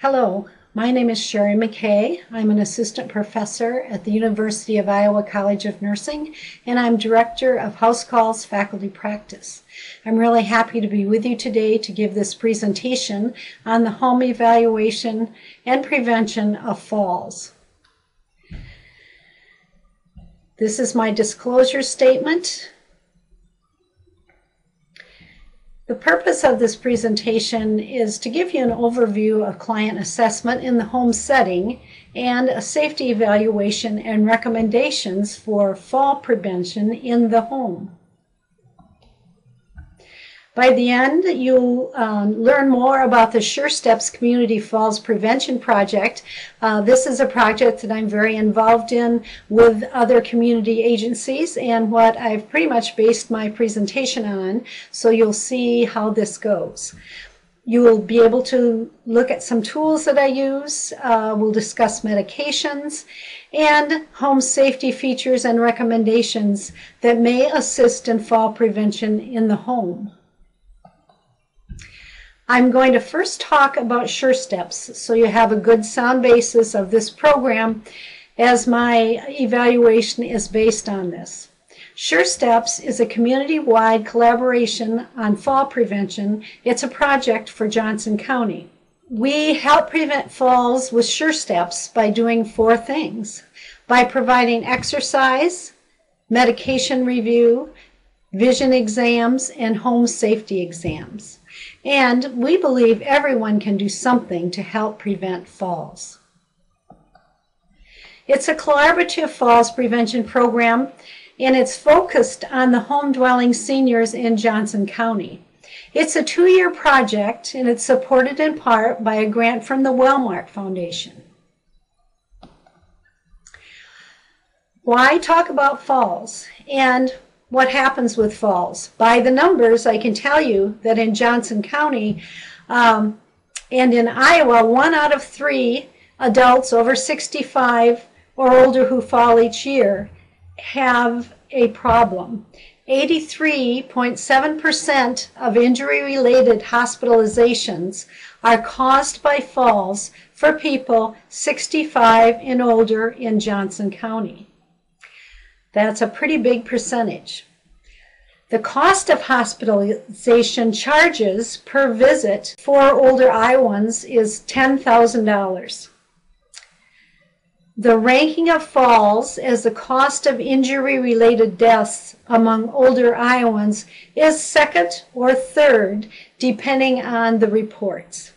Hello, my name is Sherry McKay. I'm an assistant professor at the University of Iowa College of Nursing, and I'm director of House Calls Faculty Practice. I'm really happy to be with you today to give this presentation on the home evaluation and prevention of falls. This is my disclosure statement. The purpose of this presentation is to give you an overview of client assessment in the home setting and a safety evaluation and recommendations for fall prevention in the home. By the end, you'll um, learn more about the Sure Steps Community Falls Prevention Project. Uh, this is a project that I'm very involved in with other community agencies and what I've pretty much based my presentation on, so you'll see how this goes. You will be able to look at some tools that I use. Uh, we'll discuss medications and home safety features and recommendations that may assist in fall prevention in the home. I'm going to first talk about Sure Steps so you have a good sound basis of this program as my evaluation is based on this. Sure Steps is a community-wide collaboration on fall prevention. It's a project for Johnson County. We help prevent falls with Sure Steps by doing four things. By providing exercise, medication review, vision exams, and home safety exams. And we believe everyone can do something to help prevent falls. It's a collaborative falls prevention program and it's focused on the home dwelling seniors in Johnson County. It's a two year project and it's supported in part by a grant from the Wellmark Foundation. Why talk about falls? And what happens with falls. By the numbers, I can tell you that in Johnson County um, and in Iowa, one out of three adults over 65 or older who fall each year have a problem. 83.7% of injury related hospitalizations are caused by falls for people 65 and older in Johnson County. That's a pretty big percentage. The cost of hospitalization charges per visit for older Iowans is $10,000. The ranking of falls as the cost of injury related deaths among older Iowans is second or third, depending on the reports.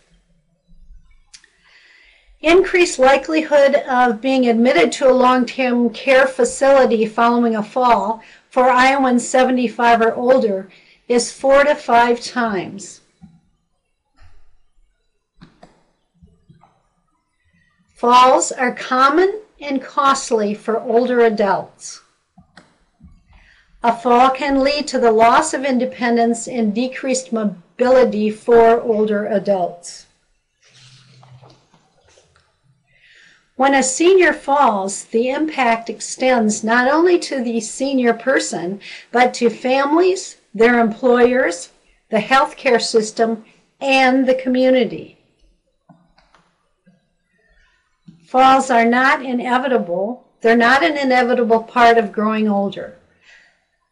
Increased likelihood of being admitted to a long-term care facility following a fall for Iowans 75 or older is four to five times. Falls are common and costly for older adults. A fall can lead to the loss of independence and decreased mobility for older adults. When a senior falls, the impact extends not only to the senior person, but to families, their employers, the healthcare system, and the community. Falls are not inevitable. They're not an inevitable part of growing older.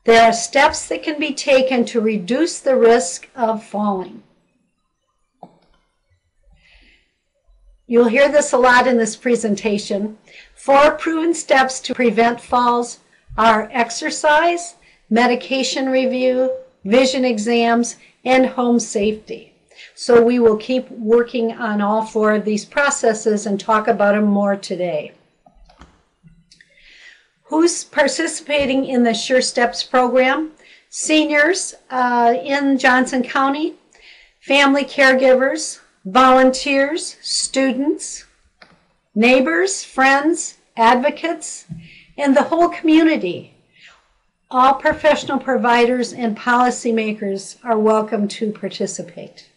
There are steps that can be taken to reduce the risk of falling. You'll hear this a lot in this presentation. Four proven steps to prevent falls are exercise, medication review, vision exams, and home safety. So we will keep working on all four of these processes and talk about them more today. Who's participating in the Sure Steps program? Seniors uh, in Johnson County, family caregivers, volunteers, students, neighbors, friends, advocates, and the whole community. All professional providers and policymakers are welcome to participate.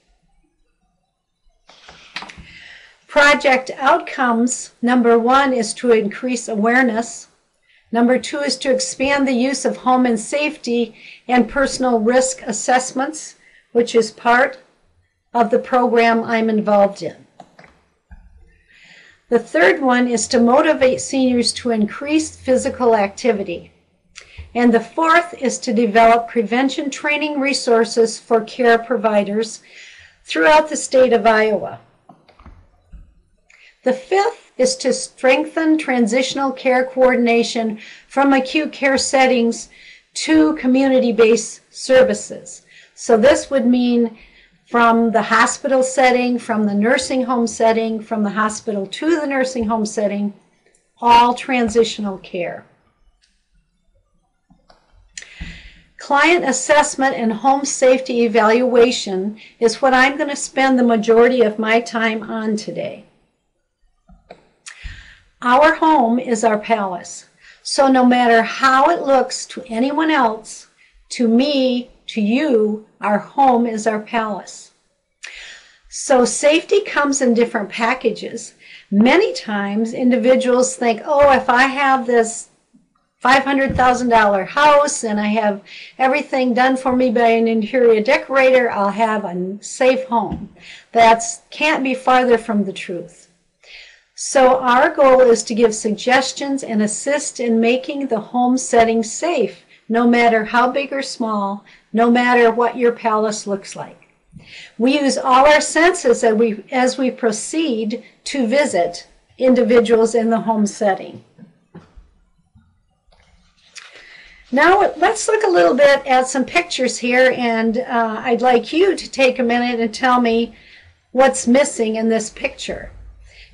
Project outcomes number one is to increase awareness. Number two is to expand the use of home and safety and personal risk assessments, which is part of the program I'm involved in. The third one is to motivate seniors to increase physical activity. And the fourth is to develop prevention training resources for care providers throughout the state of Iowa. The fifth is to strengthen transitional care coordination from acute care settings to community based services. So, this would mean from the hospital setting, from the nursing home setting, from the hospital to the nursing home setting, all transitional care. Client assessment and home safety evaluation is what I'm going to spend the majority of my time on today. Our home is our palace. So no matter how it looks to anyone else, to me, to you, our home is our palace. So safety comes in different packages. Many times individuals think, oh, if I have this $500,000 house and I have everything done for me by an interior decorator, I'll have a safe home. That can't be farther from the truth. So our goal is to give suggestions and assist in making the home setting safe, no matter how big or small, no matter what your palace looks like. We use all our senses as we, as we proceed to visit individuals in the home setting. Now let's look a little bit at some pictures here and uh, I'd like you to take a minute and tell me what's missing in this picture.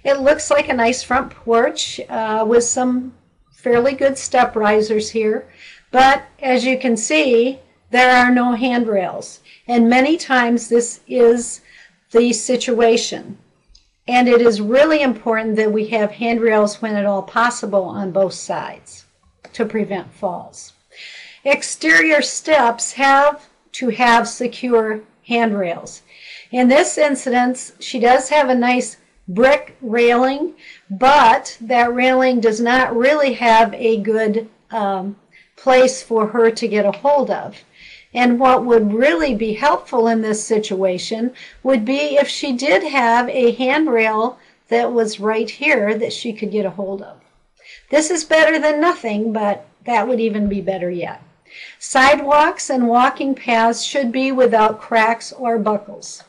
It looks like a nice front porch uh, with some fairly good step risers here, but as you can see, there are no handrails. And many times this is the situation. And it is really important that we have handrails when at all possible on both sides to prevent falls. Exterior steps have to have secure handrails. In this instance, she does have a nice brick railing, but that railing does not really have a good um, place for her to get a hold of. And what would really be helpful in this situation would be if she did have a handrail that was right here that she could get a hold of. This is better than nothing, but that would even be better yet. Sidewalks and walking paths should be without cracks or buckles.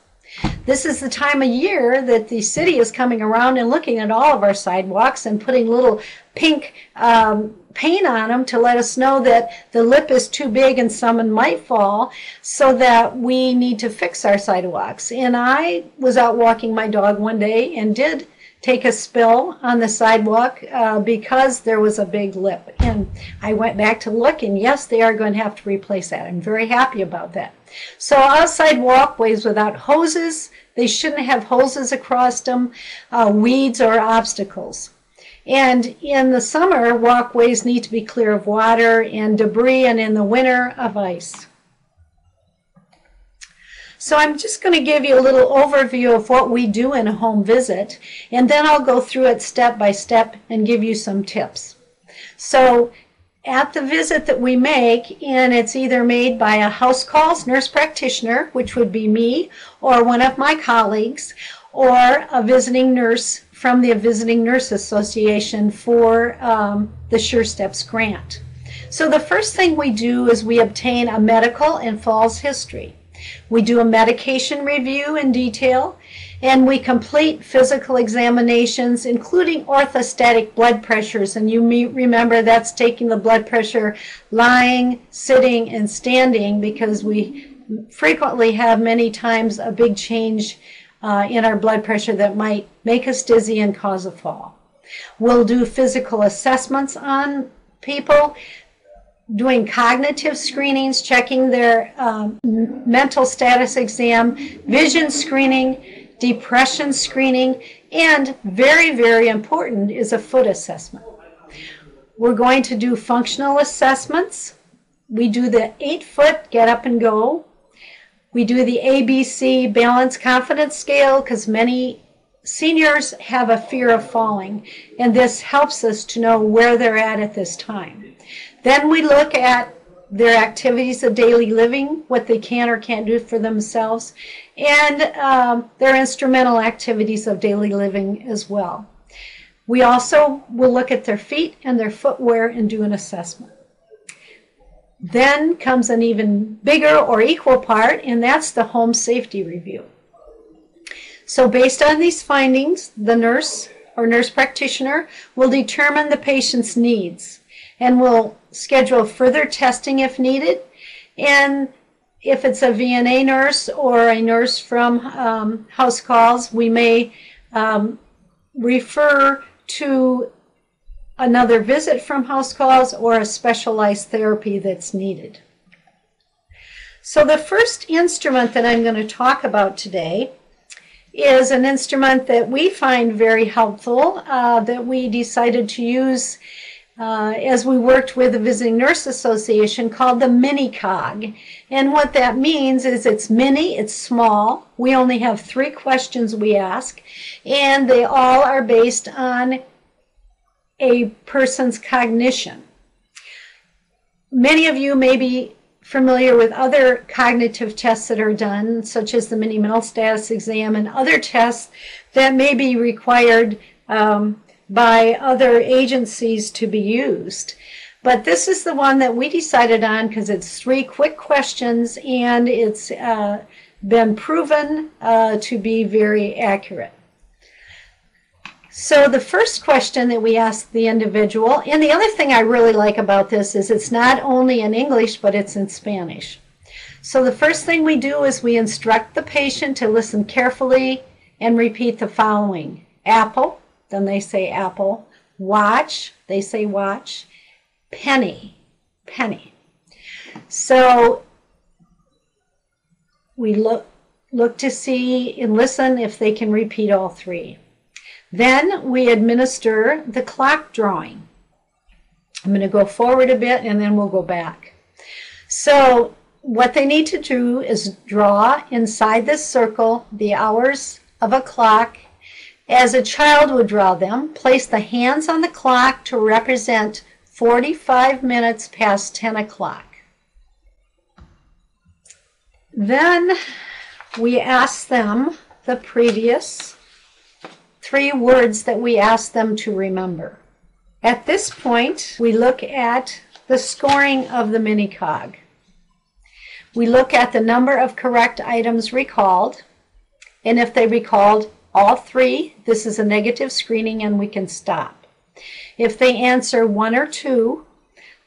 This is the time of year that the city is coming around and looking at all of our sidewalks and putting little pink um, paint on them to let us know that the lip is too big and someone might fall so that we need to fix our sidewalks. And I was out walking my dog one day and did take a spill on the sidewalk uh, because there was a big lip. And I went back to look, and yes, they are going to have to replace that. I'm very happy about that. So outside walkways without hoses, they shouldn't have hoses across them, uh, weeds or obstacles. And in the summer, walkways need to be clear of water and debris, and in the winter, of ice. So I'm just going to give you a little overview of what we do in a home visit, and then I'll go through it step by step and give you some tips. So at the visit that we make, and it's either made by a house calls nurse practitioner, which would be me or one of my colleagues, or a visiting nurse from the Visiting Nurse Association for um, the Sure Steps grant. So the first thing we do is we obtain a medical and falls history. We do a medication review in detail, and we complete physical examinations, including orthostatic blood pressures. And you remember that's taking the blood pressure lying, sitting, and standing because we frequently have many times a big change uh, in our blood pressure that might make us dizzy and cause a fall. We'll do physical assessments on people doing cognitive screenings, checking their um, mental status exam, vision screening, depression screening, and very, very important is a foot assessment. We're going to do functional assessments. We do the eight foot get up and go. We do the ABC balance confidence scale because many seniors have a fear of falling, and this helps us to know where they're at at this time. Then we look at their activities of daily living, what they can or can't do for themselves, and um, their instrumental activities of daily living as well. We also will look at their feet and their footwear and do an assessment. Then comes an even bigger or equal part, and that's the home safety review. So, based on these findings, the nurse or nurse practitioner will determine the patient's needs and will schedule further testing if needed. And if it's a VNA nurse or a nurse from um, house calls, we may um, refer to another visit from house calls or a specialized therapy that's needed. So, the first instrument that I'm going to talk about today is an instrument that we find very helpful uh, that we decided to use uh, as we worked with the Visiting Nurse Association called the Mini Cog. And what that means is it's mini, it's small. We only have three questions we ask, and they all are based on a person's cognition. Many of you may be familiar with other cognitive tests that are done, such as the mini mental status exam and other tests that may be required um, by other agencies to be used. But this is the one that we decided on because it's three quick questions and it's uh, been proven uh, to be very accurate. So the first question that we ask the individual, and the other thing I really like about this is it's not only in English, but it's in Spanish. So the first thing we do is we instruct the patient to listen carefully and repeat the following. Apple, then they say apple. Watch, they say watch. Penny, penny. So we look look to see and listen if they can repeat all three. Then we administer the clock drawing. I'm going to go forward a bit and then we'll go back. So what they need to do is draw inside this circle the hours of a clock as a child would draw them. Place the hands on the clock to represent 45 minutes past 10 o'clock. Then we ask them the previous three words that we ask them to remember. At this point, we look at the scoring of the mini cog. We look at the number of correct items recalled, and if they recalled all three, this is a negative screening and we can stop. If they answer one or two,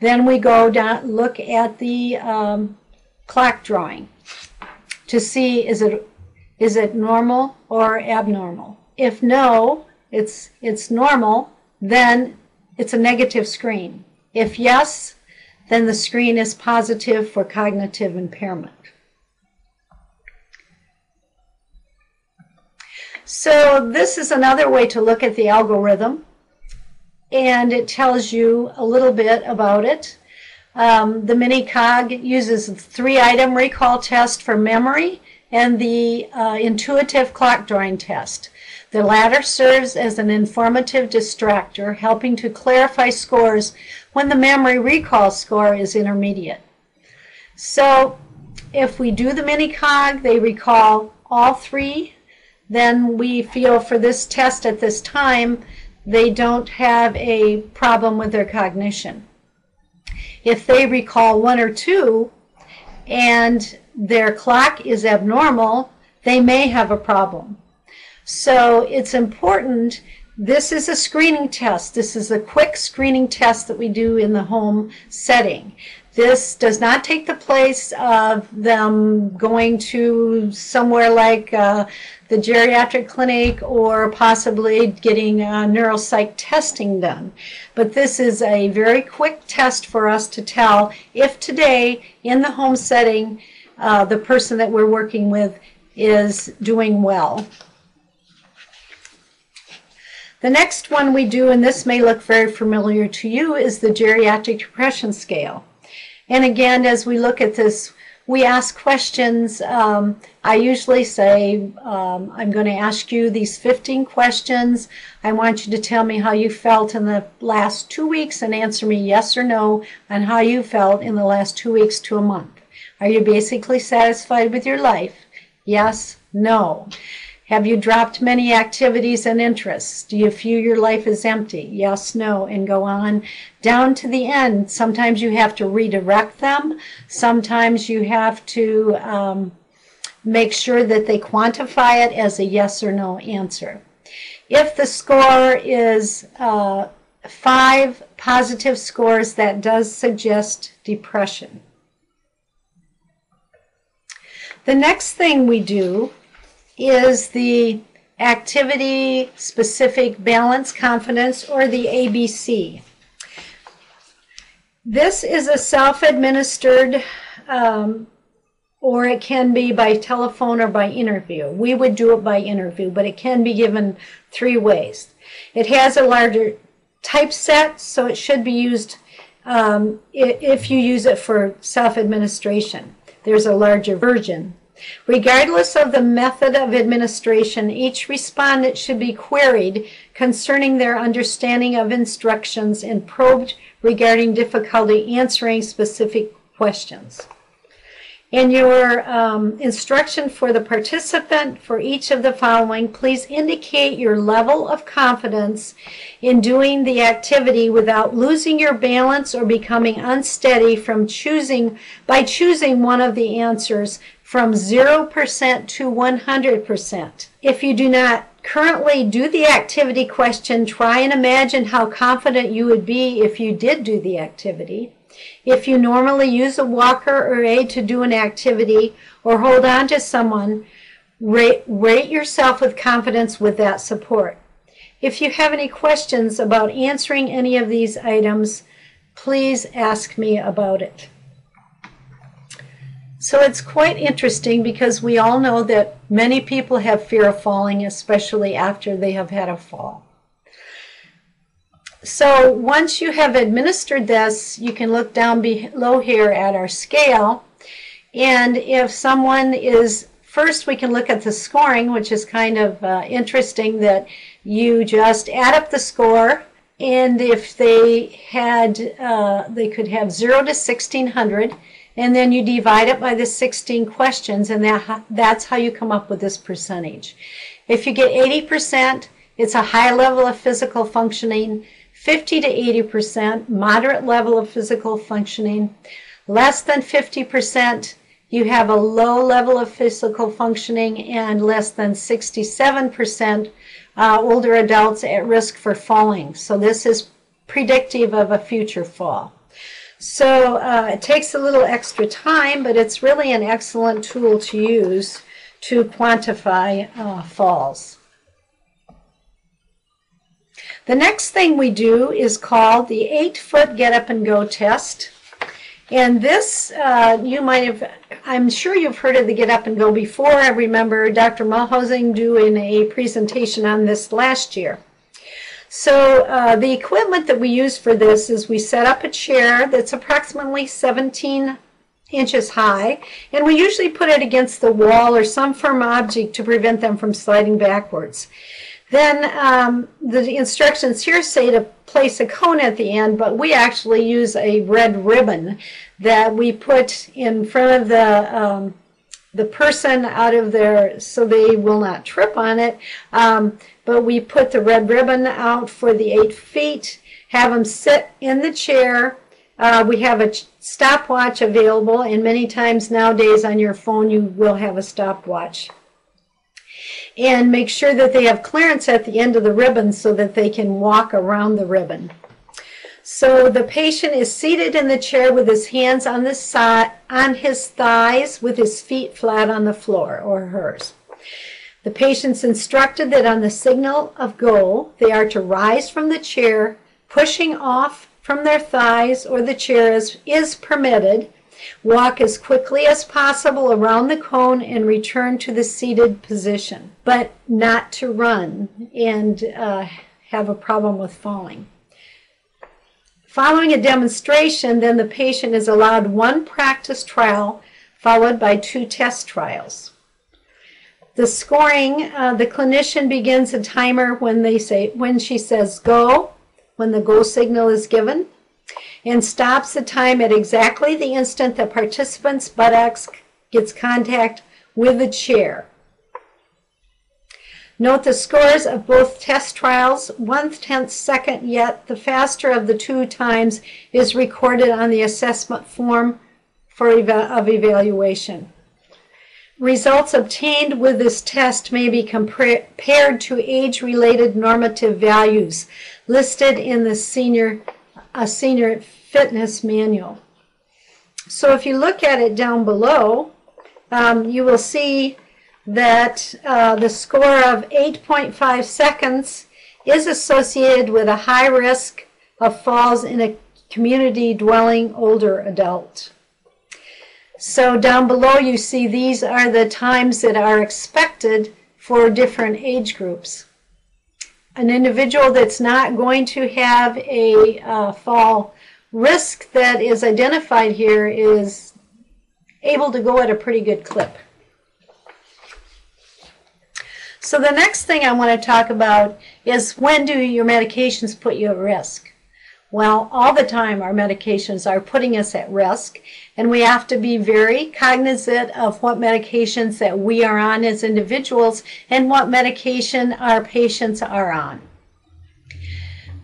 then we go down, look at the um, clock drawing to see is it is it normal or abnormal. If no, it's, it's normal, then it's a negative screen. If yes, then the screen is positive for cognitive impairment. So this is another way to look at the algorithm, and it tells you a little bit about it. Um, the mini cog uses a three item recall test for memory and the uh, intuitive clock drawing test. The latter serves as an informative distractor, helping to clarify scores when the memory recall score is intermediate. So if we do the mini cog, they recall all three, then we feel for this test at this time, they don't have a problem with their cognition. If they recall one or two and their clock is abnormal, they may have a problem. So it's important. This is a screening test. This is a quick screening test that we do in the home setting. This does not take the place of them going to somewhere like uh, the geriatric clinic or possibly getting uh, neuropsych testing done. But this is a very quick test for us to tell if today in the home setting uh, the person that we're working with is doing well. The next one we do, and this may look very familiar to you, is the geriatric depression scale. And again, as we look at this, we ask questions. Um, I usually say, um, I'm going to ask you these 15 questions. I want you to tell me how you felt in the last two weeks and answer me yes or no on how you felt in the last two weeks to a month. Are you basically satisfied with your life? Yes, no. Have you dropped many activities and interests? Do you feel your life is empty? Yes, no, and go on down to the end. Sometimes you have to redirect them. Sometimes you have to um, make sure that they quantify it as a yes or no answer. If the score is uh, five positive scores, that does suggest depression. The next thing we do is the activity specific balance confidence or the ABC. This is a self administered um, or it can be by telephone or by interview. We would do it by interview, but it can be given three ways. It has a larger typeset, so it should be used um, if you use it for self administration. There's a larger version. Regardless of the method of administration, each respondent should be queried concerning their understanding of instructions and probed regarding difficulty answering specific questions. In your um, instruction for the participant for each of the following, please indicate your level of confidence in doing the activity without losing your balance or becoming unsteady from choosing by choosing one of the answers from 0% to 100%. If you do not currently do the activity question, try and imagine how confident you would be if you did do the activity. If you normally use a walker or aid to do an activity or hold on to someone, rate, rate yourself with confidence with that support. If you have any questions about answering any of these items, please ask me about it. So it's quite interesting because we all know that many people have fear of falling, especially after they have had a fall. So once you have administered this, you can look down below here at our scale. And if someone is, first we can look at the scoring, which is kind of uh, interesting that you just add up the score. And if they had, uh, they could have 0 to 1600, and then you divide it by the 16 questions, and that, that's how you come up with this percentage. If you get 80%, it's a high level of physical functioning. 50 to 80%, moderate level of physical functioning. Less than 50%, you have a low level of physical functioning, and less than 67% uh, older adults at risk for falling. So this is predictive of a future fall. So uh, it takes a little extra time, but it's really an excellent tool to use to quantify uh, falls. The next thing we do is called the eight foot get up and go test. And this, uh, you might have, I'm sure you've heard of the get up and go before. I remember Dr. Mulhausen doing a presentation on this last year. So uh, the equipment that we use for this is we set up a chair that's approximately 17 inches high, and we usually put it against the wall or some firm object to prevent them from sliding backwards. Then um, the instructions here say to place a cone at the end, but we actually use a red ribbon that we put in front of the um, the person out of there so they will not trip on it. Um, but we put the red ribbon out for the eight feet, have them sit in the chair. Uh, we have a stopwatch available, and many times nowadays on your phone you will have a stopwatch and make sure that they have clearance at the end of the ribbon so that they can walk around the ribbon. So the patient is seated in the chair with his hands on the side, on his thighs with his feet flat on the floor or hers. The patient's instructed that on the signal of go, they are to rise from the chair, pushing off from their thighs or the chair is, is permitted Walk as quickly as possible around the cone and return to the seated position, but not to run and uh, have a problem with falling. Following a demonstration, then the patient is allowed one practice trial followed by two test trials. The scoring, uh, the clinician begins a timer when they say when she says go, when the go signal is given and stops the time at exactly the instant the participant's buttocks gets contact with the chair. Note the scores of both test trials, one tenth second, yet the faster of the two times is recorded on the assessment form for of evaluation. Results obtained with this test may be compared to age-related normative values listed in the senior, a senior fitness manual. So if you look at it down below, um, you will see that uh, the score of 8.5 seconds is associated with a high risk of falls in a community dwelling older adult. So down below you see these are the times that are expected for different age groups. An individual that's not going to have a uh, fall risk that is identified here is able to go at a pretty good clip. So the next thing I want to talk about is when do your medications put you at risk? Well, all the time our medications are putting us at risk, and we have to be very cognizant of what medications that we are on as individuals and what medication our patients are on.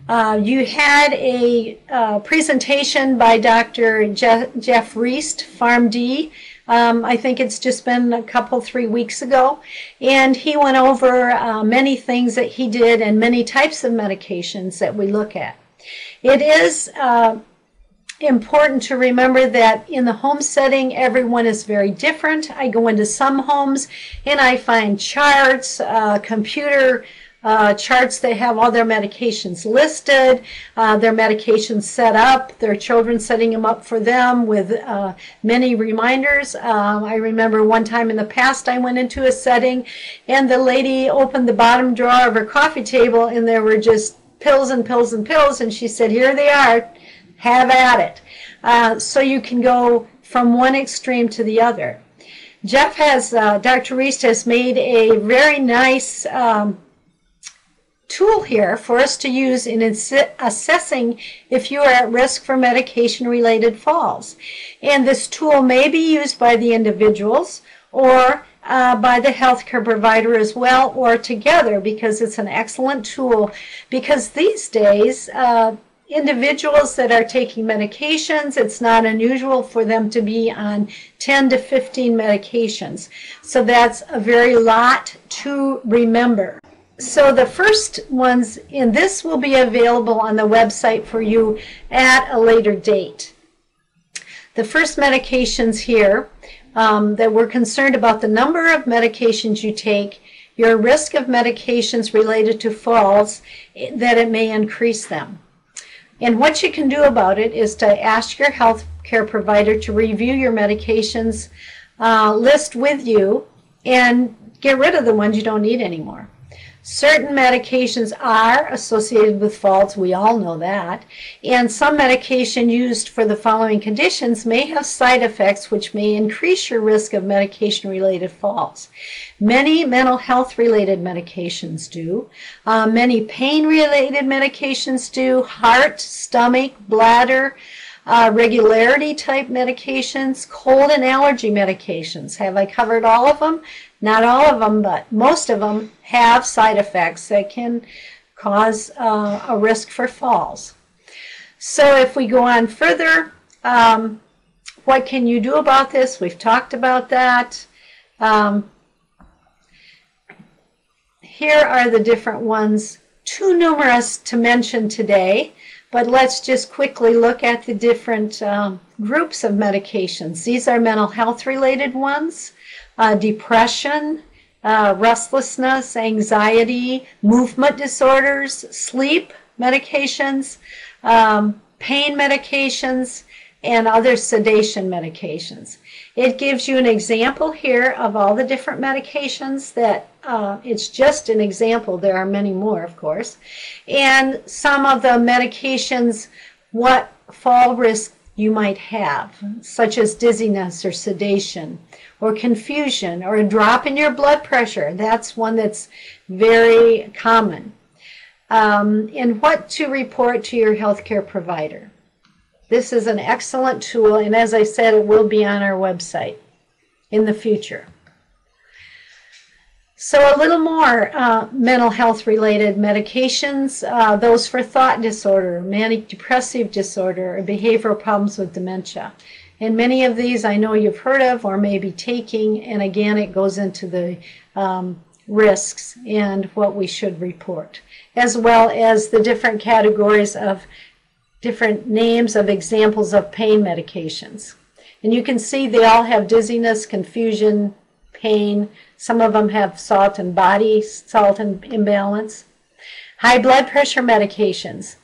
Uh, you had a uh, presentation by Dr. Je- Jeff Reist, PharmD. Um, I think it's just been a couple, three weeks ago. And he went over uh, many things that he did and many types of medications that we look at. It is uh, important to remember that in the home setting, everyone is very different. I go into some homes and I find charts, uh, computer uh, charts that have all their medications listed, uh, their medications set up, their children setting them up for them with uh, many reminders. Um, I remember one time in the past I went into a setting and the lady opened the bottom drawer of her coffee table and there were just pills and pills and pills, and she said, Here they are, have at it. Uh, so you can go from one extreme to the other. Jeff has, uh, Dr. Reist has made a very nice um, tool here for us to use in assessing if you are at risk for medication related falls. And this tool may be used by the individuals or uh, by the healthcare provider as well or together because it's an excellent tool. Because these days, uh, individuals that are taking medications, it's not unusual for them to be on 10 to 15 medications. So that's a very lot to remember. So the first ones in this will be available on the website for you at a later date. The first medications here um, that we're concerned about the number of medications you take, your risk of medications related to falls, that it may increase them. And what you can do about it is to ask your health care provider to review your medications uh, list with you and get rid of the ones you don't need anymore. Certain medications are associated with falls, we all know that, and some medication used for the following conditions may have side effects which may increase your risk of medication related falls. Many mental health related medications do, uh, many pain related medications do, heart, stomach, bladder. Uh, regularity type medications, cold and allergy medications. Have I covered all of them? Not all of them, but most of them have side effects that can cause uh, a risk for falls. So if we go on further, um, what can you do about this? We've talked about that. Um, here are the different ones, too numerous to mention today, but let's just quickly look at the different um, groups of medications. These are mental health related ones uh, depression, uh, restlessness, anxiety, movement disorders, sleep medications, um, pain medications, and other sedation medications. It gives you an example here of all the different medications that uh, it's just an example. There are many more, of course. And some of the medications, what fall risk you might have, such as dizziness or sedation, or confusion, or a drop in your blood pressure. That's one that's very common. Um, and what to report to your healthcare provider. This is an excellent tool, and as I said, it will be on our website in the future. So, a little more uh, mental health related medications, uh, those for thought disorder, manic depressive disorder, or behavioral problems with dementia. And many of these I know you've heard of or may be taking, and again, it goes into the um, risks and what we should report, as well as the different categories of different names of examples of pain medications. And you can see they all have dizziness, confusion, pain. Some of them have salt and body salt and imbalance. High blood pressure medications.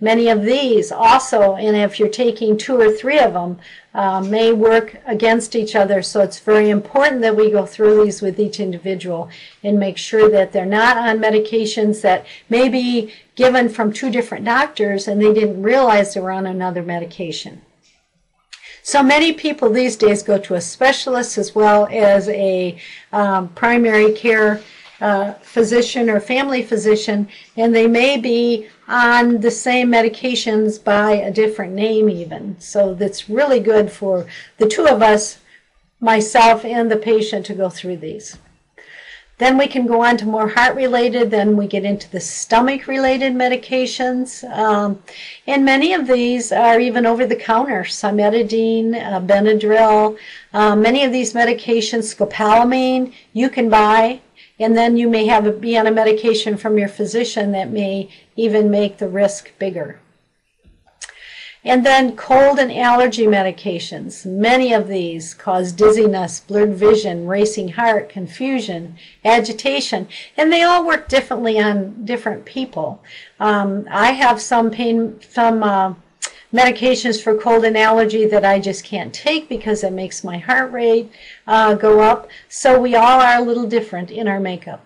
Many of these also, and if you're taking two or three of them, uh, may work against each other. So it's very important that we go through these with each individual and make sure that they're not on medications that may be given from two different doctors and they didn't realize they were on another medication. So many people these days go to a specialist as well as a um, primary care uh, physician or family physician, and they may be on the same medications by a different name, even. So that's really good for the two of us, myself and the patient, to go through these. Then we can go on to more heart related. Then we get into the stomach related medications. Um, and many of these are even over the counter cimetidine, uh, Benadryl. Uh, many of these medications, scopolamine, you can buy. And then you may have a, be on a medication from your physician that may even make the risk bigger. And then cold and allergy medications. Many of these cause dizziness, blurred vision, racing heart, confusion, agitation, and they all work differently on different people. Um, I have some pain, some uh, medications for cold and allergy that I just can't take because it makes my heart rate uh, go up. So we all are a little different in our makeup.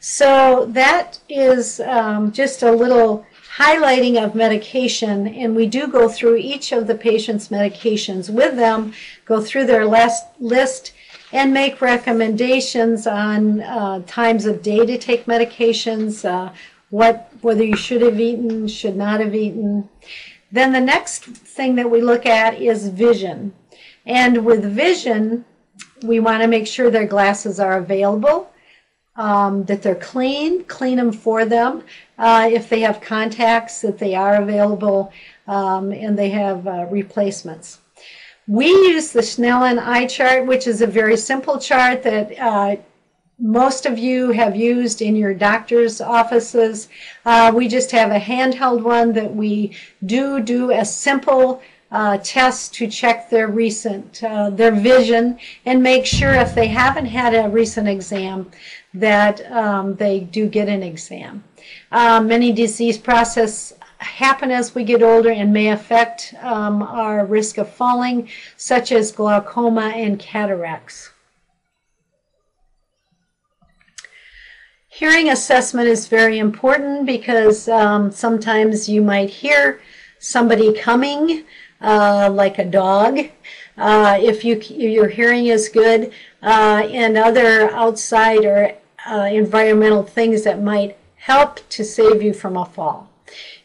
So that is um, just a little highlighting of medication, and we do go through each of the patient's medications with them, go through their last list, and make recommendations on uh, times of day to take medications, uh, what whether you should have eaten, should not have eaten. Then the next thing that we look at is vision, and with vision, we want to make sure their glasses are available um, that they're clean, clean them for them. Uh, if they have contacts, that they are available um, and they have uh, replacements. We use the Snellen eye chart, which is a very simple chart that uh, most of you have used in your doctor's offices. Uh, we just have a handheld one that we do do a simple uh, tests to check their recent uh, their vision and make sure if they haven't had a recent exam that um, they do get an exam. Uh, many disease processes happen as we get older and may affect um, our risk of falling, such as glaucoma and cataracts. Hearing assessment is very important because um, sometimes you might hear somebody coming, uh, like a dog, uh, if you, your hearing is good, uh, and other outside or uh, environmental things that might help to save you from a fall.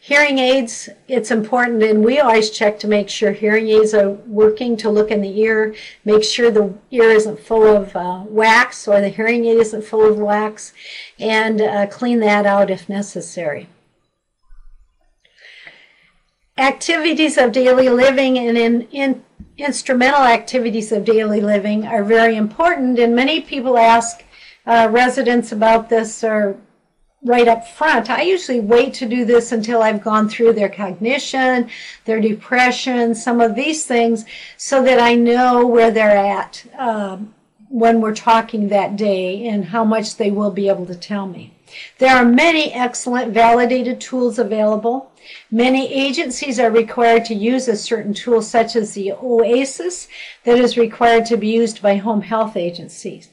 Hearing aids, it's important, and we always check to make sure hearing aids are working to look in the ear, make sure the ear isn't full of uh, wax or the hearing aid isn't full of wax, and uh, clean that out if necessary. Activities of daily living and in, in instrumental activities of daily living are very important, and many people ask, uh, residents about this are right up front. I usually wait to do this until I've gone through their cognition, their depression, some of these things, so that I know where they're at um, when we're talking that day and how much they will be able to tell me. There are many excellent validated tools available. Many agencies are required to use a certain tool, such as the OASIS, that is required to be used by home health agencies.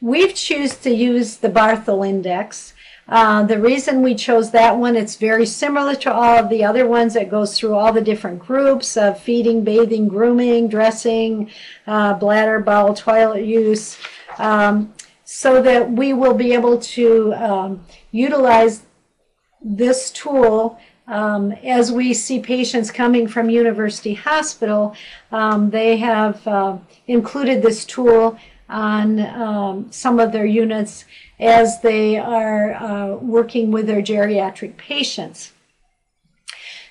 We've choose to use the Barthel Index. Uh, the reason we chose that one, it's very similar to all of the other ones. It goes through all the different groups of feeding, bathing, grooming, dressing, uh, bladder, bowel, toilet use, um, so that we will be able to um, utilize this tool um, as we see patients coming from University Hospital. Um, they have uh, included this tool on um, some of their units as they are uh, working with their geriatric patients.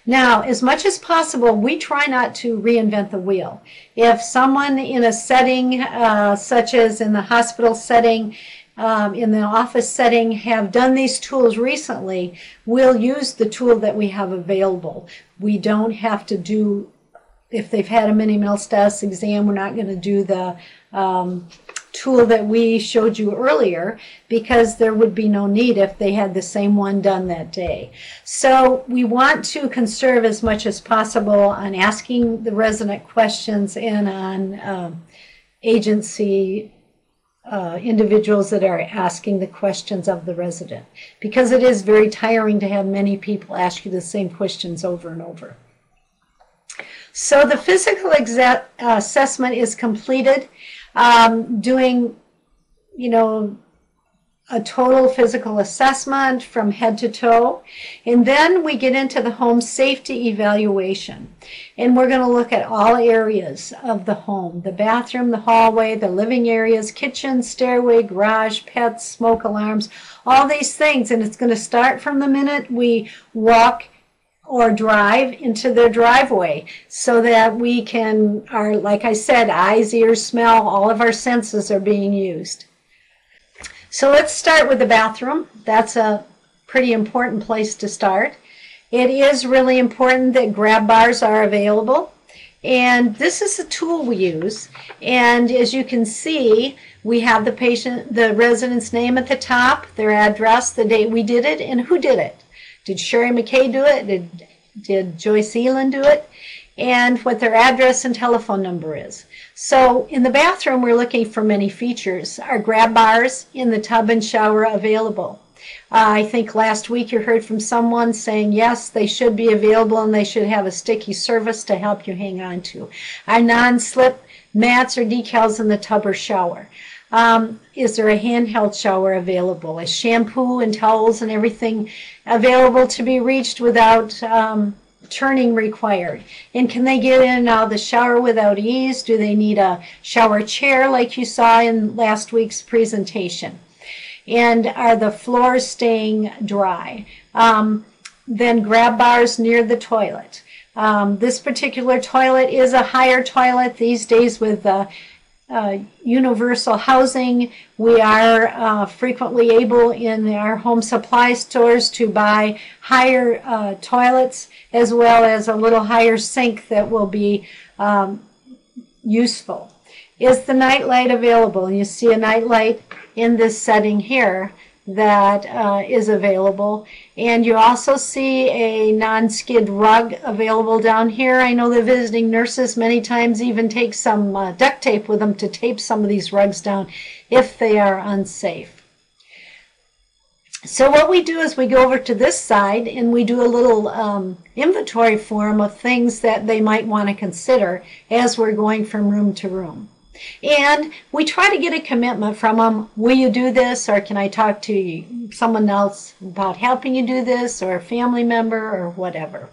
Now, as much as possible, we try not to reinvent the wheel. If someone in a setting, uh, such as in the hospital setting, um, in the office setting have done these tools recently, we'll use the tool that we have available. We don't have to do, if they've had a mini status exam, we're not going to do the um, tool that we showed you earlier because there would be no need if they had the same one done that day. So we want to conserve as much as possible on asking the resident questions and on um, agency uh, individuals that are asking the questions of the resident because it is very tiring to have many people ask you the same questions over and over. So the physical exa- uh, assessment is completed um, doing, you know, a total physical assessment from head to toe. And then we get into the home safety evaluation. And we're going to look at all areas of the home the bathroom, the hallway, the living areas, kitchen, stairway, garage, pets, smoke alarms, all these things. And it's going to start from the minute we walk or drive into their driveway so that we can, our, like I said, eyes, ears, smell, all of our senses are being used. So let's start with the bathroom. That's a pretty important place to start. It is really important that grab bars are available. And this is a tool we use. And as you can see, we have the patient, the resident's name at the top, their address, the date we did it, and who did it. Did Sherry McKay do it? Did, did Joyce Elan do it? And what their address and telephone number is. So in the bathroom, we're looking for many features. Are grab bars in the tub and shower available? Uh, I think last week you heard from someone saying yes, they should be available and they should have a sticky surface to help you hang on to. Are non-slip mats or decals in the tub or shower? Um, is there a handheld shower available? Is shampoo and towels and everything available to be reached without um, turning required? And can they get in and of the shower without ease? Do they need a shower chair like you saw in last week's presentation? And are the floors staying dry? Um, then grab bars near the toilet. Um, this particular toilet is a higher toilet these days with uh, uh, universal housing. We are uh, frequently able in our home supply stores to buy higher uh, toilets as well as a little higher sink that will be um, useful. Is the nightlight available? You see a nightlight in this setting here that uh, is available. And you also see a non-skid rug available down here. I know the visiting nurses many times even take some uh, duct tape with them to tape some of these rugs down if they are unsafe. So what we do is we go over to this side and we do a little um, inventory form of things that they might want to consider as we're going from room to room. And we try to get a commitment from them. Will you do this? Or can I talk to you, someone else about helping you do this or a family member or whatever?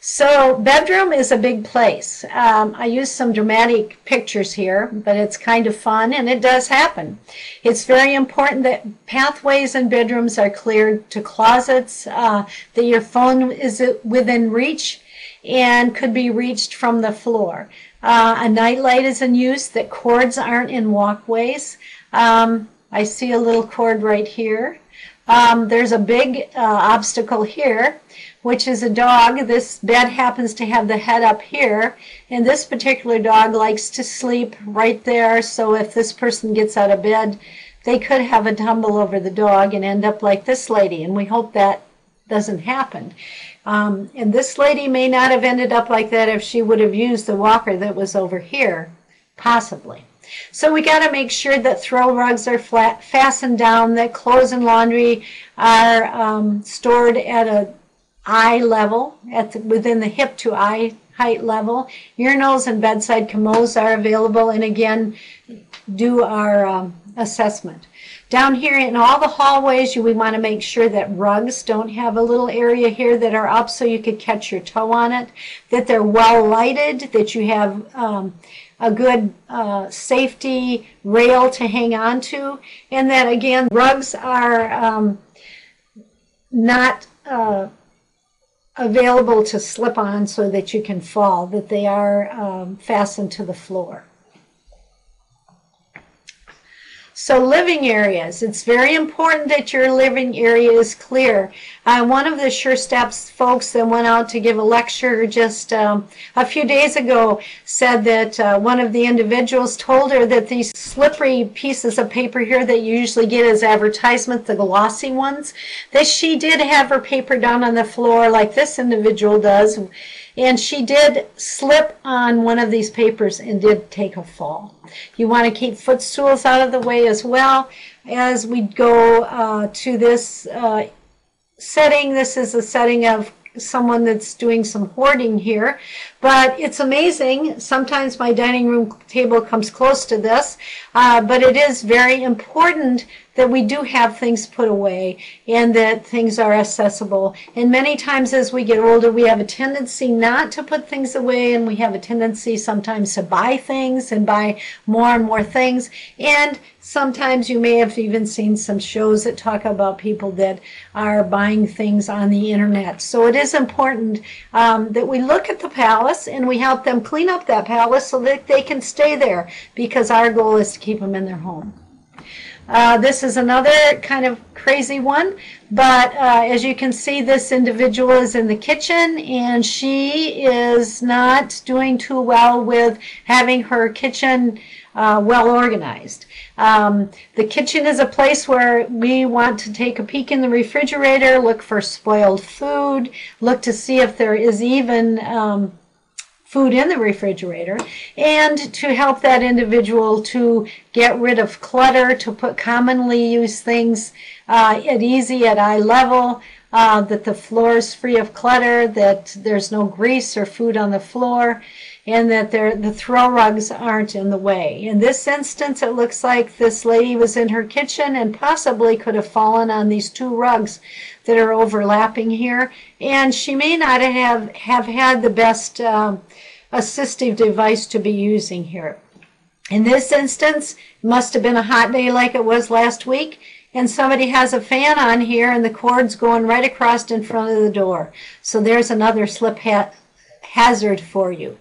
So bedroom is a big place. Um, I use some dramatic pictures here, but it's kind of fun and it does happen. It's very important that pathways and bedrooms are cleared to closets, uh, that your phone is within reach and could be reached from the floor. Uh, a nightlight is in use, that cords aren't in walkways. Um, I see a little cord right here. Um, there's a big uh, obstacle here, which is a dog. This bed happens to have the head up here, and this particular dog likes to sleep right there. So if this person gets out of bed, they could have a tumble over the dog and end up like this lady, and we hope that doesn't happen. Um, and this lady may not have ended up like that if she would have used the walker that was over here, possibly. So we got to make sure that throw rugs are flat, fastened down, that clothes and laundry are um, stored at a eye level, at the, within the hip to eye height level. Urinals and bedside commodes are available, and again, do our um, assessment. Down here in all the hallways, you, we want to make sure that rugs don't have a little area here that are up so you could catch your toe on it, that they're well lighted, that you have um, a good uh, safety rail to hang on to, and that again, rugs are um, not uh, available to slip on so that you can fall, that they are um, fastened to the floor. So living areas, it's very important that your living area is clear. Uh, one of the Sure Steps folks that went out to give a lecture just um, a few days ago said that uh, one of the individuals told her that these slippery pieces of paper here that you usually get as advertisements, the glossy ones, that she did have her paper down on the floor like this individual does and she did slip on one of these papers and did take a fall. You want to keep footstools out of the way as well as we go uh, to this uh, setting. This is a setting of someone that's doing some hoarding here. But it's amazing. Sometimes my dining room table comes close to this, uh, but it is very important that we do have things put away and that things are accessible. And many times as we get older, we have a tendency not to put things away and we have a tendency sometimes to buy things and buy more and more things. And sometimes you may have even seen some shows that talk about people that are buying things on the internet. So it is important um, that we look at the palace and we help them clean up that palace so that they can stay there because our goal is to keep them in their home. Uh, this is another kind of crazy one, but uh, as you can see, this individual is in the kitchen and she is not doing too well with having her kitchen uh, well organized. Um, the kitchen is a place where we want to take a peek in the refrigerator, look for spoiled food, look to see if there is even um, food in the refrigerator and to help that individual to get rid of clutter, to put commonly used things uh, at easy, at eye level, uh, that the floor is free of clutter, that there's no grease or food on the floor, and that the throw rugs aren't in the way. In this instance, it looks like this lady was in her kitchen and possibly could have fallen on these two rugs that are overlapping here, and she may not have, have had the best um, assistive device to be using here. In this instance, it must have been a hot day like it was last week, and somebody has a fan on here and the cord's going right across in front of the door. So there's another slip ha hazard for you.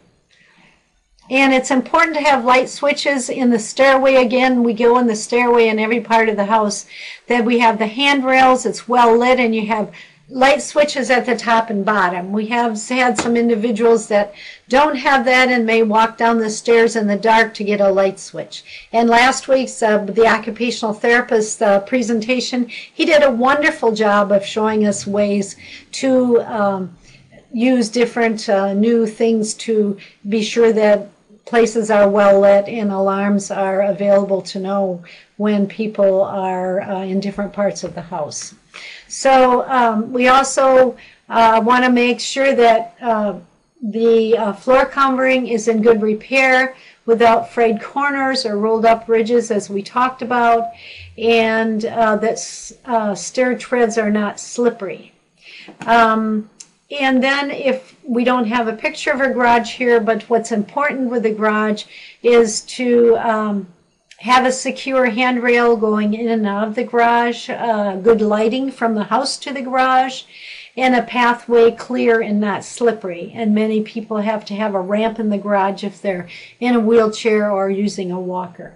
And it's important to have light switches in the stairway. Again, we go in the stairway in every part of the house. Then we have the handrails, it's well lit, and you have light switches at the top and bottom. We have had some individuals that don't have that and may walk down the stairs in the dark to get a light switch. And last week's uh, the occupational therapist uh, presentation, he did a wonderful job of showing us ways to um, use different uh, new things to be sure that places are well lit and alarms are available to know when people are uh, in different parts of the house. So um, we also uh, want to make sure that uh, the uh, floor covering is in good repair without frayed corners or rolled up ridges as we talked about and uh, that uh, stair treads are not slippery. Um, and then if we don't have a picture of a garage here, but what's important with the garage is to um, have a secure handrail going in and out of the garage, uh, good lighting from the house to the garage, and a pathway clear and not slippery. And many people have to have a ramp in the garage if they're in a wheelchair or using a walker.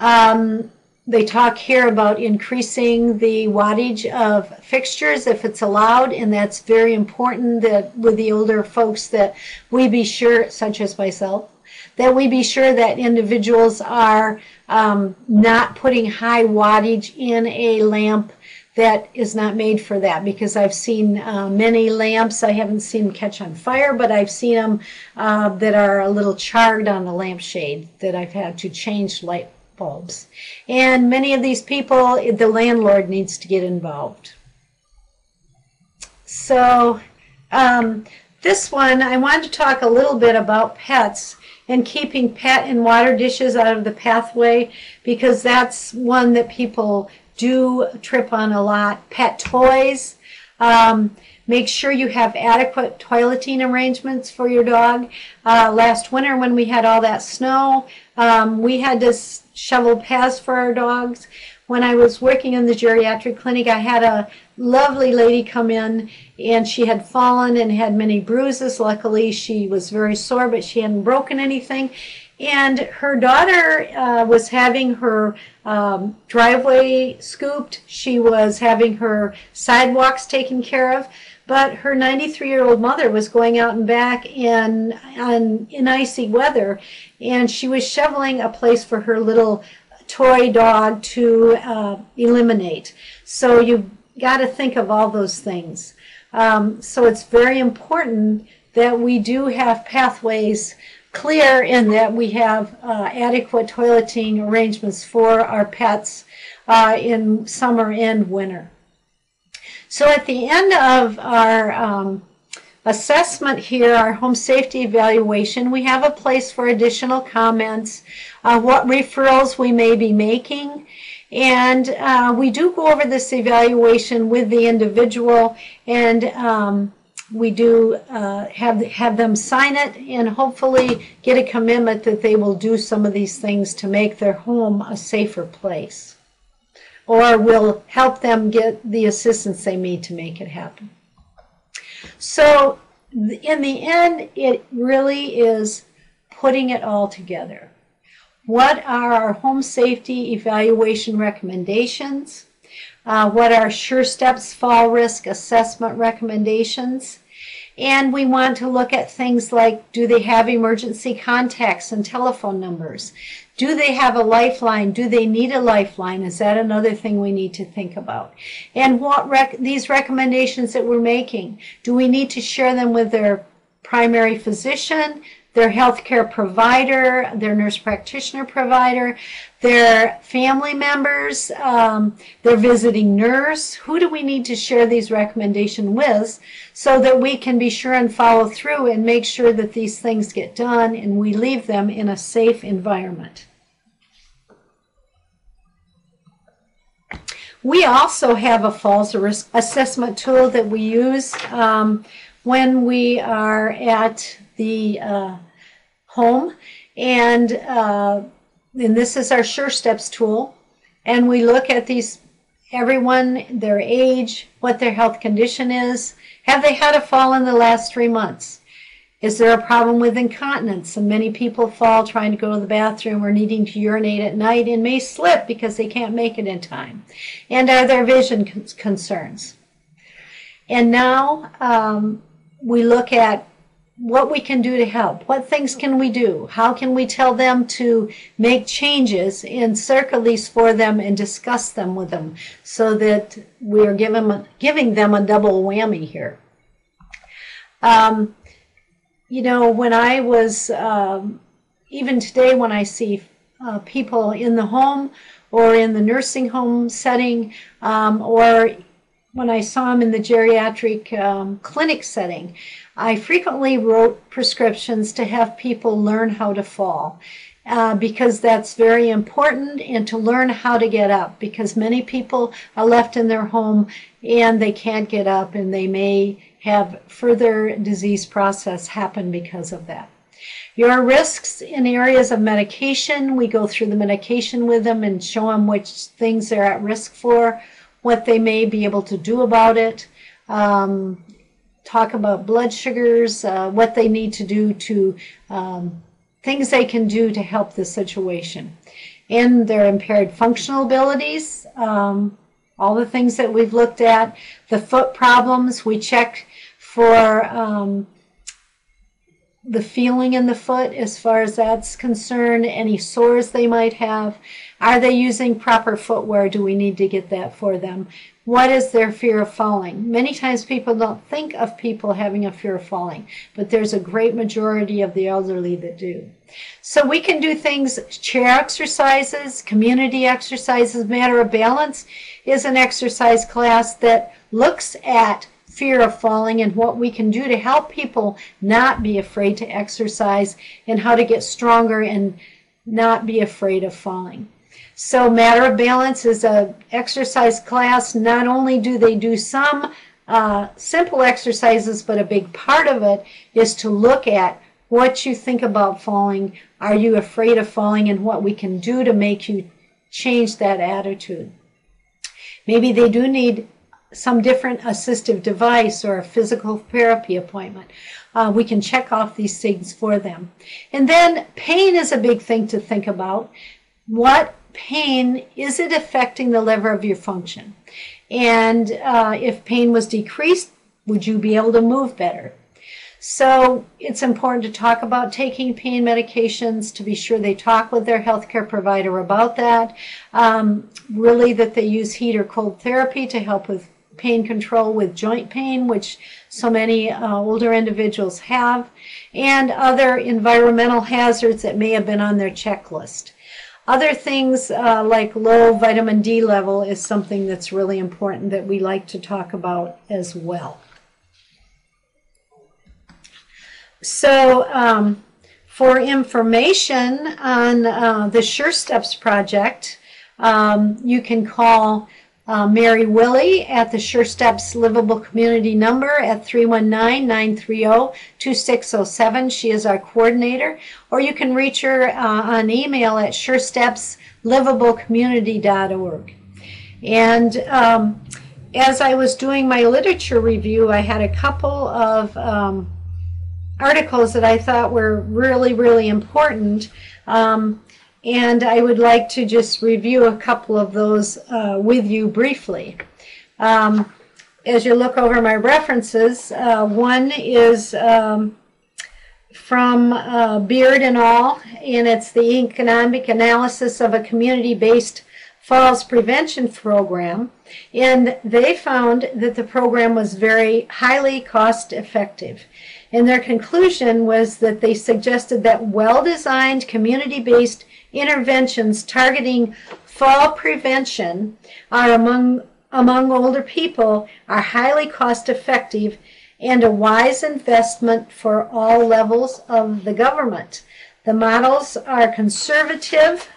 Um, they talk here about increasing the wattage of fixtures if it's allowed, and that's very important that with the older folks that we be sure, such as myself, that we be sure that individuals are um, not putting high wattage in a lamp that is not made for that because I've seen uh, many lamps. I haven't seen them catch on fire, but I've seen them uh, that are a little charred on the lampshade that I've had to change light bulbs. And many of these people, the landlord needs to get involved. So um, this one, I wanted to talk a little bit about pets and keeping pet and water dishes out of the pathway because that's one that people do trip on a lot. Pet toys. Um, Make sure you have adequate toileting arrangements for your dog. Uh, last winter, when we had all that snow, um, we had to shovel paths for our dogs. When I was working in the geriatric clinic, I had a lovely lady come in and she had fallen and had many bruises. Luckily, she was very sore, but she hadn't broken anything. And her daughter uh, was having her um, driveway scooped. She was having her sidewalks taken care of. But her 93 year old mother was going out and back in, in, in icy weather, and she was shoveling a place for her little toy dog to uh, eliminate. So you've got to think of all those things. Um, so it's very important that we do have pathways clear in that we have uh, adequate toileting arrangements for our pets uh, in summer and winter. So at the end of our um, assessment here, our home safety evaluation, we have a place for additional comments, uh, what referrals we may be making, and uh, we do go over this evaluation with the individual and um, we do uh, have have them sign it and hopefully get a commitment that they will do some of these things to make their home a safer place or will help them get the assistance they need to make it happen. So in the end, it really is putting it all together. What are our home safety evaluation recommendations? Uh, what are Sure Steps fall risk assessment recommendations? And we want to look at things like do they have emergency contacts and telephone numbers? Do they have a lifeline? Do they need a lifeline? Is that another thing we need to think about? And what rec- these recommendations that we're making, do we need to share them with their primary physician, their healthcare provider, their nurse practitioner provider, their family members, um, their visiting nurse. Who do we need to share these recommendations with so that we can be sure and follow through and make sure that these things get done and we leave them in a safe environment? We also have a falls risk assessment tool that we use um, when we are at the uh, home. And, uh, and this is our Sure Steps tool. And we look at these, everyone, their age, what their health condition is. Have they had a fall in the last three months? Is there a problem with incontinence? And many people fall trying to go to the bathroom or needing to urinate at night and may slip because they can't make it in time. And are there vision concerns? And now um, we look at what we can do to help. What things can we do? How can we tell them to make changes circle these for them and discuss them with them so that we're giving, giving them a double whammy here? Um, you know, when I was, um, even today, when I see uh, people in the home or in the nursing home setting, um, or when I saw them in the geriatric um, clinic setting, I frequently wrote prescriptions to have people learn how to fall. Uh, because that's very important and to learn how to get up because many people are left in their home and they can't get up and they may have further disease process happen because of that. Your risks in areas of medication, we go through the medication with them and show them which things they're at risk for, what they may be able to do about it. Um, talk about blood sugars, uh, what they need to do to, um, things they can do to help the situation. And their impaired functional abilities, um, all the things that we've looked at, the foot problems, we check for um, the feeling in the foot as far as that's concerned, any sores they might have. Are they using proper footwear? Do we need to get that for them? What is their fear of falling? Many times people don't think of people having a fear of falling, but there's a great majority of the elderly that do. So we can do things, chair exercises, community exercises, matter of balance is an exercise class that looks at fear of falling and what we can do to help people not be afraid to exercise and how to get stronger and not be afraid of falling. So Matter of Balance is a exercise class. Not only do they do some uh, simple exercises, but a big part of it is to look at what you think about falling. Are you afraid of falling, and what we can do to make you change that attitude? Maybe they do need some different assistive device or a physical therapy appointment. Uh, we can check off these things for them. And then pain is a big thing to think about. What pain is it affecting the lever of your function? And uh, if pain was decreased, would you be able to move better? So it's important to talk about taking pain medications to be sure they talk with their healthcare provider about that. Um, really, that they use heat or cold therapy to help with pain control with joint pain, which so many uh, older individuals have, and other environmental hazards that may have been on their checklist. Other things uh, like low vitamin D level is something that's really important that we like to talk about as well. So, um, for information on uh, the Sure Steps project, um, you can call uh, Mary Willie at the Sure Steps Livable Community number at 319-930-2607. She is our coordinator. Or you can reach her uh, on email at surestepslivablecommunity.org. And um, as I was doing my literature review, I had a couple of um, articles that I thought were really, really important. Um, and I would like to just review a couple of those uh, with you briefly. Um, as you look over my references, uh, one is um, from uh, Beard and all, and it's the economic analysis of a community-based falls prevention program. And they found that the program was very highly cost effective. And their conclusion was that they suggested that well-designed community-based interventions targeting fall prevention are among among older people are highly cost effective and a wise investment for all levels of the government. The models are conservative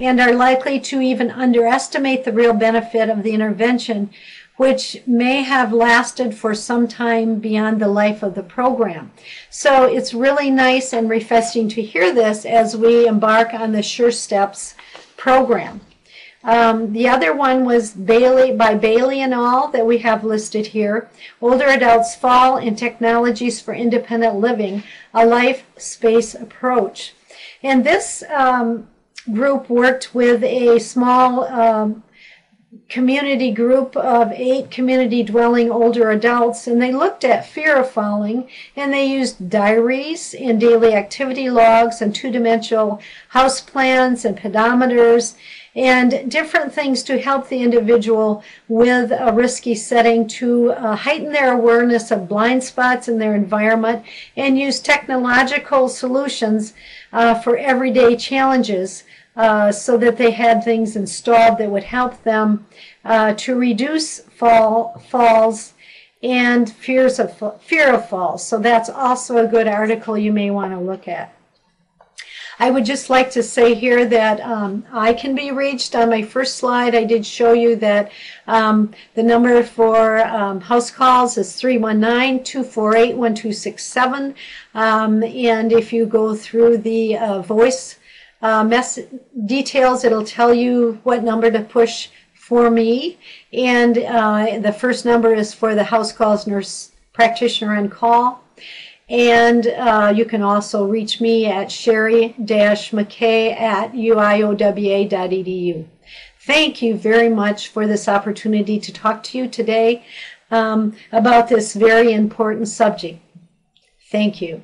and are likely to even underestimate the real benefit of the intervention which may have lasted for some time beyond the life of the program. So it's really nice and refreshing to hear this as we embark on the Sure Steps program. Um, the other one was Bailey by Bailey and all that we have listed here. Older adults fall in technologies for independent living, a life space approach. And this um, group worked with a small um, community group of eight community dwelling older adults and they looked at fear of falling and they used diaries and daily activity logs and two-dimensional house plans and pedometers and different things to help the individual with a risky setting to uh, heighten their awareness of blind spots in their environment and use technological solutions uh, for everyday challenges uh, so that they had things installed that would help them uh, to reduce fall falls and fears of fear of falls. So that's also a good article you may want to look at. I would just like to say here that um, I can be reached on my first slide. I did show you that um, the number for um, house calls is 319-248-1267. Um, and if you go through the uh, voice uh, mess details. It'll tell you what number to push for me. And uh, the first number is for the house calls nurse practitioner on call. And uh, you can also reach me at sherry-mckay at uiowa.edu. Thank you very much for this opportunity to talk to you today um, about this very important subject. Thank you.